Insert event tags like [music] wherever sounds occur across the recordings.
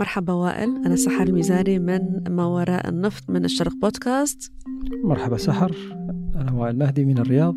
مرحبا وائل. أنا سحر الميزاري من ما وراء النفط من الشرق بودكاست. مرحبا سحر. أنا وائل مهدي من الرياض.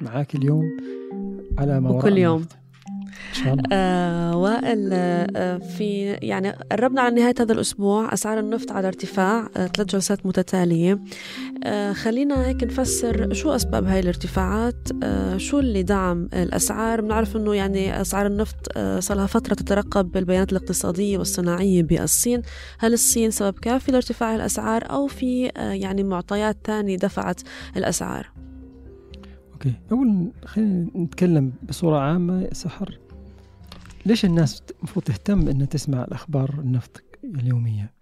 معاك اليوم على ما وراء وكل يوم. النفط. آه وائل آه في يعني قربنا على نهاية هذا الأسبوع أسعار النفط على ارتفاع آه ثلاث جلسات متتالية. آه خلينا هيك نفسر شو أسباب هاي الارتفاعات؟ آه شو اللي دعم الأسعار؟ بنعرف أنه يعني أسعار النفط آه صار لها فترة تترقب بالبيانات الاقتصادية والصناعية بالصين. هل الصين سبب كافي لارتفاع الأسعار أو في آه يعني معطيات ثانية دفعت الأسعار؟ أوكي. أول خلينا نتكلم بصورة عامة يا سحر. ليش الناس المفروض تهتم أنها تسمع الأخبار النفط اليومية؟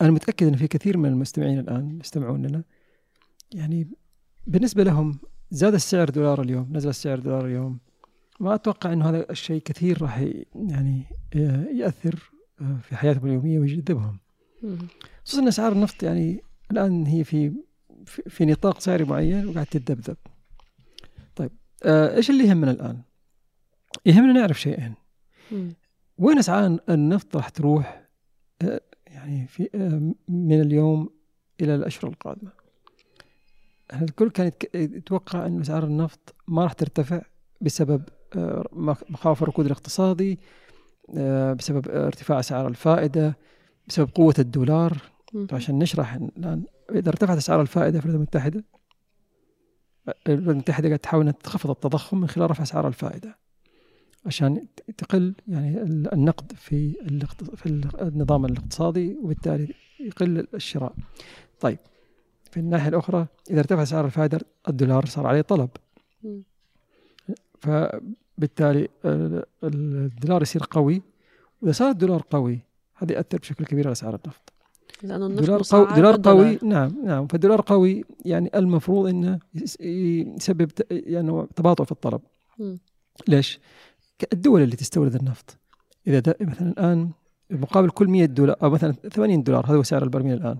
أنا متأكد أن في كثير من المستمعين الآن يستمعون لنا. يعني بالنسبة لهم زاد السعر دولار اليوم نزل السعر دولار اليوم. ما أتوقع أنه هذا الشيء كثير راح يعني ي- يأثر آه، في حياتهم اليومية ويجذبهم. خصوصا ان أسعار النفط يعني الآن هي في في, في نطاق سعري معين وقاعد تتذبذب. طيب آه إيش اللي يهمنا الآن؟ يهمنا نعرف شيئين،. وين أسعار النفط راح تروح آه يعني في آه من اليوم إلى الأشهر القادمة. الكل كان يتوقع إن أسعار النفط ما راح ترتفع بسبب آه مخ- مخاوف الركود الاقتصادي بسبب ارتفاع أسعار الفائدة بسبب قوة الدولار. عشان نشرح الآن إذا ارتفعت أسعار الفائدة في الولايات المتحدة الولايات المتحدة قاعدة تحاول إنها تخفض التضخم من خلال رفع أسعار الفائدة عشان تقل يعني ال- النقد في في ال- النظام الاقتصادي وبالتالي يقل الشراء. طيب في الناحية الأخرى إذا ارتفع اسعار الفائدة الدولار صار عليه طلب. فبالتالي ال- الدولار يصير قوي وإذا صار الدولار قوي هذا ياثر بشكل كبير على اسعار النفط. لأنه النفط دولار قوي دولار. قوي نعم نعم فالدولار قوي يعني المفروض إنه يس- يسبب يعني تباطؤ في الطلب مم. ليش؟ الدول اللي تستورد النفط. إذا مثلا الآن مقابل كل 100 دولار أو مثلا 80 دولار هذا هو سعر البرميل الآن.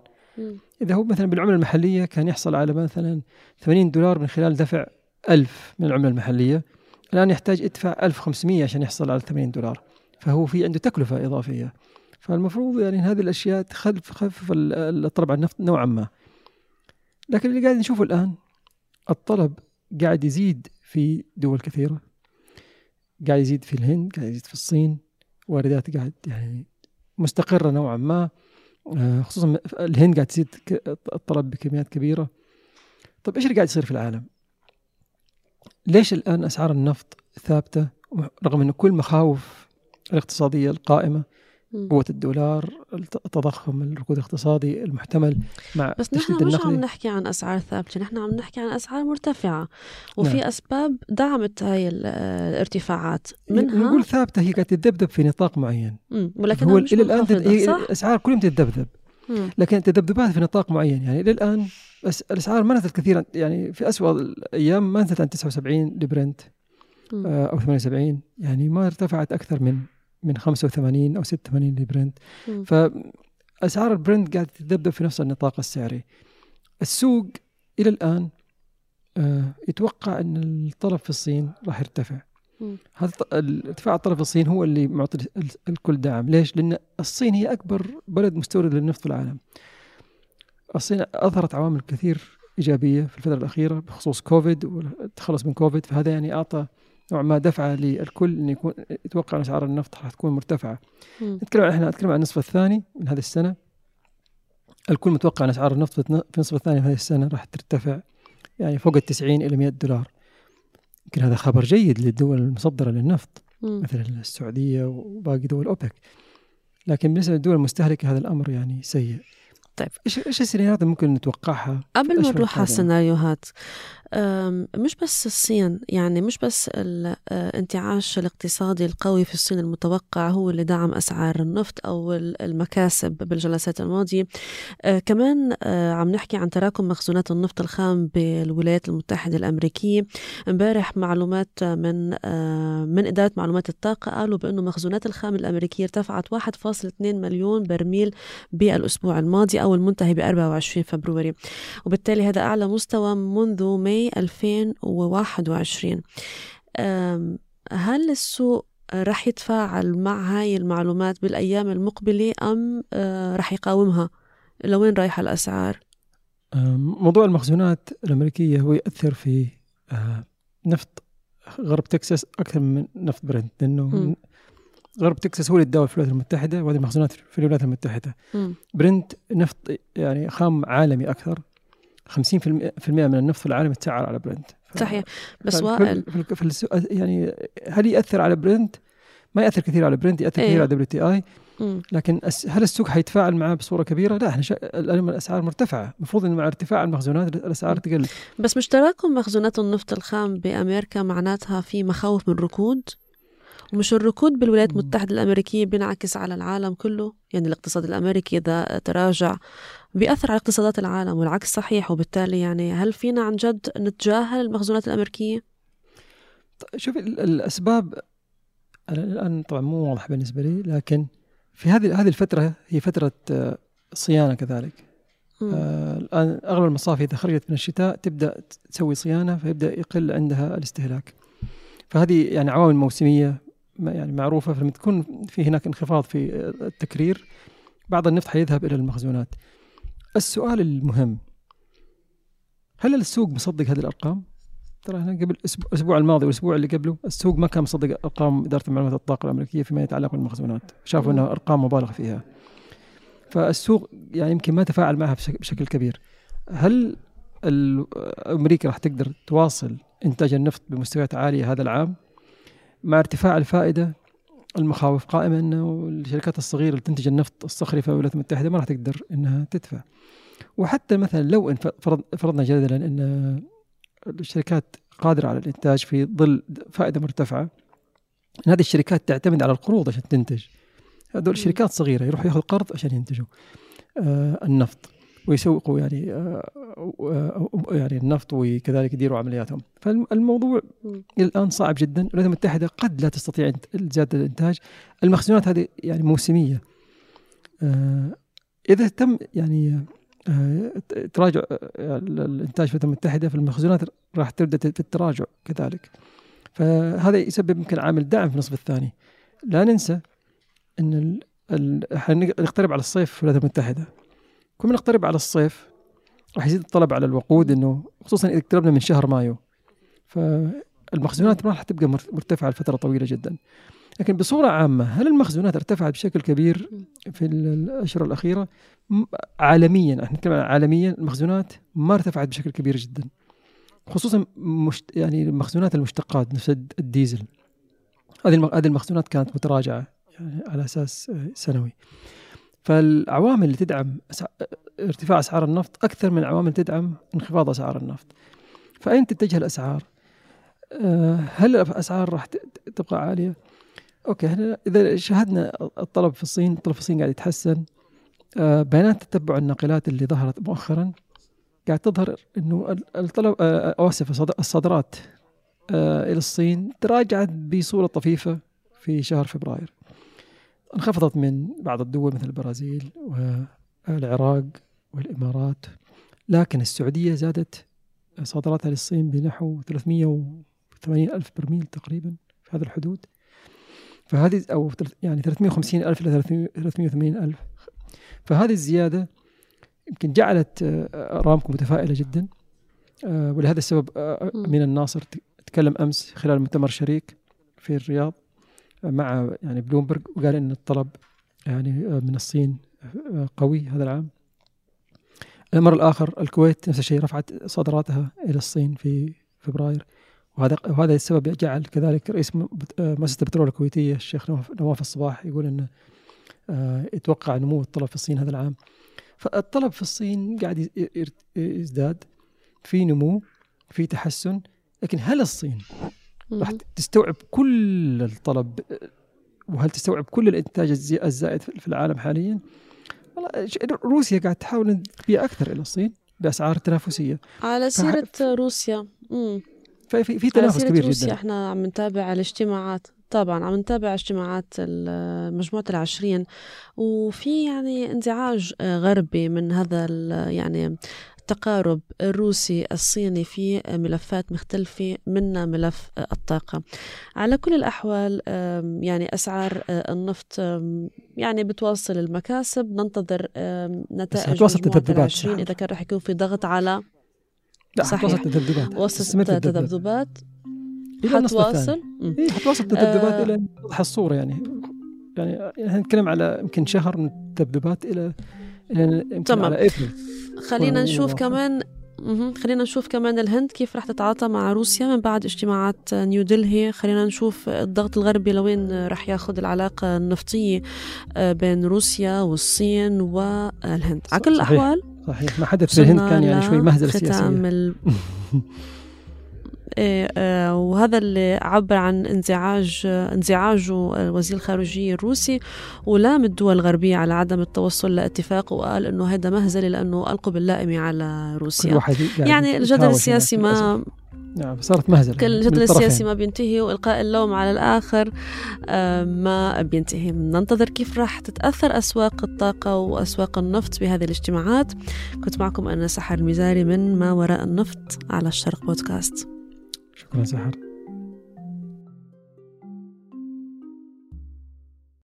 إذا هو مثلا بالعملة المحلية كان يحصل على مثلا 80 دولار من خلال دفع 1000 من العملة المحلية. الآن يحتاج يدفع 1500 عشان يحصل على 80 دولار. فهو في عنده تكلفة إضافية. فالمفروض يعني هذه الأشياء تخفف تخفف ال- الطلب على النفط نوعا ما. لكن اللي قاعد نشوفه الآن الطلب قاعد يزيد في دول كثيرة. قاعد يزيد في الهند قاعد يزيد في الصين واردات قاعد يعني مستقرة نوعا ما. آه، خصوصا الهند قاعد تزيد الطلب بكميات كبيرة. طيب إيش اللي قاعد يصير في العالم؟ ليش الآن أسعار النفط ثابتة؟ رغم انه كل مخاوف الاقتصادية القائمة قوة الدولار الت- التضخم الركود الاقتصادي المحتمل مع بس نحن مش عم نحكي عن أسعار ثابتة نحن عم نحكي عن أسعار مرتفعة وفي نعم. أسباب دعمت هاي ال- الارتفاعات منها نقول ثابتة هي قاعد تتذبذب في نطاق معين. ولكن هو منخفضة، هي صح؟ الأسعار كلهم تتذبذب. لكن التذبذبات في نطاق معين يعني إلى الآن بس الأسعار ما نزلت كثيرا يعني في اسوء الأيام ما نزلت عن 79 لبرنت. آه، أو 78 يعني ما ارتفعت أكثر من من 85 أو 86 لبرنت. فاسعار البرنت قاعدة تتذبذب في نفس النطاق السعري. السوق إلى الآن آه، يتوقع أن الطلب في الصين راح يرتفع. هذا ارتفاع الطلب في الصين هو اللي معطي ال- الكل دعم. ليش؟ لأن الصين هي أكبر بلد مستورد للنفط في العالم. الصين أظهرت عوامل كثير إيجابية في الفترة الأخيرة بخصوص كوفيد والتخلص من كوفيد فهذا يعني أعطى نوعا ما دفعة للكل انه يكون يتوقع أن أسعار النفط راح تكون مرتفعة. نتكلم عن إحنا نتكلم عن النصف الثاني من هذه السنة الكل متوقع أن أسعار النفط في الن- في النصف الثاني من هذه السنة راح ترتفع يعني فوق ال 90 إلى 100 دولار يمكن هذا خبر جيد للدول المصدرة للنفط مم. مثل السعودية وباقي دول أوبك لكن بالنسبة للدول المستهلكة هذا الأمر يعني سيء طيب. إيش إيش السيناريوهات اللي ممكن نتوقعها قبل ما نروح على. السيناريوهات مش بس الصين يعني مش بس الانتعاش الاقتصادي القوي في الصين المتوقع هو اللي دعم أسعار النفط أو ال- المكاسب بالجلسات الماضية. أه، كمان أه، عم نحكي عن تراكم مخزونات النفط الخام بالولايات المتحدة الأمريكية. امبارح معلومات من من إدارة معلومات الطاقة قالوا بأنه مخزونات الخام الأمريكية ارتفعت 1.2 مليون برميل بالأسبوع الماضي أو المنتهي ب 24 فبراير. وبالتالي هذا أعلى مستوى منذ ماي 2021 أم، هل السوق رح يتفاعل مع هاي المعلومات بالأيام المقبلة أم آه، رح يقاومها؟ لوين رايحة الأسعار؟ موضوع المخزونات الأمريكية هو يأثر في آه، نفط غرب تكساس أكثر من نفط برنت لأنه غرب تكساس هو اللي اداه الولايات المتحدة وهذه المخزونات في الولايات المتحدة. م. برنت نفط يعني خام عالمي أكثر. 50% من النفط في العالم يتسعر على برنت صحيح بس وائل يعني هل يأثر على برنت؟ ما يأثر كثير على برنت يأثر إيه؟ كثير على WTI لكن هل السوق حيتفاعل معاه بصورة كبيرة؟ لا إحنا شا... الآن الأسعار مرتفعة، المفروض إن مع ارتفاع المخزونات الأسعار تقل. بس مش تراكم مخزونات النفط الخام بأمريكا معناتها في مخاوف من ركود؟ ومش الركود بالولايات المتحدة الأمريكية بينعكس على العالم كله يعني الاقتصاد الأمريكي إذا تراجع بيأثر على اقتصادات العالم والعكس صحيح. وبالتالي يعني هل فينا عن جد نتجاهل المخزونات الأمريكية؟ شوفي الأسباب الآن طبعا مو واضح بالنسبة لي لكن في هذه هذه الفترة هي فترة آه، صيانة كذلك. آه الآن أغلب المصافي إذا خرجت من الشتاء تبدأ تسوي صيانة فيبدأ يقل عندها الاستهلاك. فهذه يعني عوامل موسمية يعني معروفة فلما تكون في هناك انخفاض في التكرير بعض النفط حيذهب إلى المخزونات. السؤال المهم هل السوق مصدق هذه الأرقام؟ ترى إحنا قبل الأسبوع الماضي والأسبوع اللي قبله السوق ما كان مصدق أرقام إدارة معلومات الطاقة الأمريكية فيما يتعلق بالمخزونات، شافوا إنها أرقام مبالغ فيها. فالسوق يعني يمكن ما تفاعل معها بشكل كبير. هل أمريكا راح تقدر تواصل إنتاج النفط بمستويات عالية هذا العام؟ مع ارتفاع الفائدة المخاوف قائمة إنه الشركات الصغيرة اللي تنتج النفط الصخري في الولايات المتحدة ما راح تقدر إنها تدفع. وحتى مثلا لو إن فرضنا جدلا إن الشركات قادرة على الإنتاج في ظل فائدة مرتفعة إن هذه الشركات تعتمد على القروض عشان تنتج هذول شركات صغيرة يروحوا ياخذوا قرض عشان ينتجوا آه النفط ويسوقوا يعني آه يعني النفط وكذلك يديروا عملياتهم. فالموضوع الآن صعب جدا. الولايات المتحدة قد لا تستطيع زيادة الإنتاج. المخزونات هذه يعني موسمية. آه إذا تم يعني آه، تراجع آه، الإنتاج في الولايات المتحدة في المخزونات راح تبدأ في التراجع كذلك. فهذا يسبب يمكن عامل دعم في النصف الثاني. لا ننسى إن نقترب على الصيف في الولايات المتحدة. كل ما نقترب على الصيف راح يزيد الطلب على الوقود إنه خصوصا إذا اقتربنا من شهر مايو. فالمخزونات ما راح تبقى مرتفعة لفترة طويلة جدا. لكن بصورة عامة هل المخزونات ارتفعت بشكل كبير في الأشهر الأخيرة؟ عالميا إحنا نتكلم عالميا المخزونات ما ارتفعت بشكل كبير جدا. خصوصا مشت يعني المخزونات المشتقات نفس الديزل. هذه هذه المخزونات كانت متراجعة يعني على أساس سنوي. فالعوامل اللي تدعم ارتفاع أسعار النفط أكثر من العوامل تدعم انخفاض أسعار النفط فأين تتجه الأسعار؟ آه، هل الأسعار راح تبقى عالية؟ أوكي إحنا إذا شاهدنا الطلب في الصين الطلب في الصين قاعد يتحسن آه، بيانات تتبع الناقلات اللي ظهرت مؤخرا قاعد تظهر إنه الطلب آه، اسف الصادرات إلى الصين تراجعت بصورة طفيفة في شهر فبراير انخفضت من بعض الدول مثل البرازيل والعراق والإمارات لكن السعودية زادت صادراتها للصين بنحو 380 ألف برميل تقريبا في هذا الحدود. فهذه أو يعني 350 ألف إلى 380 ألف. فهذه الزيادة يمكن جعلت آه، رامكو متفائلة جدا. آه، ولهذا السبب آه، من الناصر تكلم أمس خلال مؤتمر شريك في الرياض. مع يعني بلومبرج وقال إن الطلب يعني من الصين قوي هذا العام. الامر الآخر الكويت نفس الشيء رفعت صادراتها إلى الصين في فبراير وهذا وهذا السبب جعل كذلك رئيس مؤسسة البترول الكويتية الشيخ نواف الصباح يقول انه آه، يتوقع نمو الطلب في الصين هذا العام. فالطلب في الصين قاعد يزداد في نمو في تحسن لكن هل الصين راح تستوعب كل الطلب وهل تستوعب كل الإنتاج الزائد في العالم حاليا؟ والله روسيا قاعد تحاول تبيع أكثر إلى الصين بأسعار تنافسية على سيرة روسيا مم. ففي في تنافس كبير جدا إحنا عم نتابع الاجتماعات طبعا عم نتابع اجتماعات مجموعة العشرين وفي يعني انزعاج غربي من هذا يعني التقارب الروسي الصيني في ملفات مختلفة منها ملف الطاقة. على كل الأحوال يعني أسعار النفط يعني بتواصل المكاسب. ننتظر نتائج مجموعة العشرين إذا كان رح يكون في ضغط على لا صحيح. وصلت تذبذبات تذبذبات حتواصل؟ إيه حتواصل تذبذبات آه إلى توضح الصورة يعني. يعني إحنا نتكلم على يمكن شهر من التذبذبات إلى إلى يمكن تمام. على ابريل خلينا نشوف كمان خلينا نشوف كمان الهند كيف رح تتعاطى مع روسيا من بعد اجتماعات نيو دلهي. خلينا نشوف الضغط الغربي لوين رح ياخذ العلاقة النفطية آه، بين روسيا والصين والهند. على كل الأحوال صحيح. ما حدث في الهند كان يعني شوي مهزلة سياسية. [laughs] وهذا اللي عبر عن انزعاج انزعاجه وزير الخارجية الروسي ولام الدول الغربية على عدم التوصل لاتفاق وقال إنه هذا مهزله لأنه ألقوا باللائمة على روسيا. يعني الجدل السياسي ما نعم صارت مهزلة كل الجدل السياسي ما بينتهي والقاء اللوم على الآخر آه، ما بينتهي. ننتظر كيف راح تتأثر أسواق الطاقة وأسواق النفط بهذه الاجتماعات. كنت معكم أنا سحر المزاري من ما وراء النفط على الشرق بودكاست. شكرا سحر.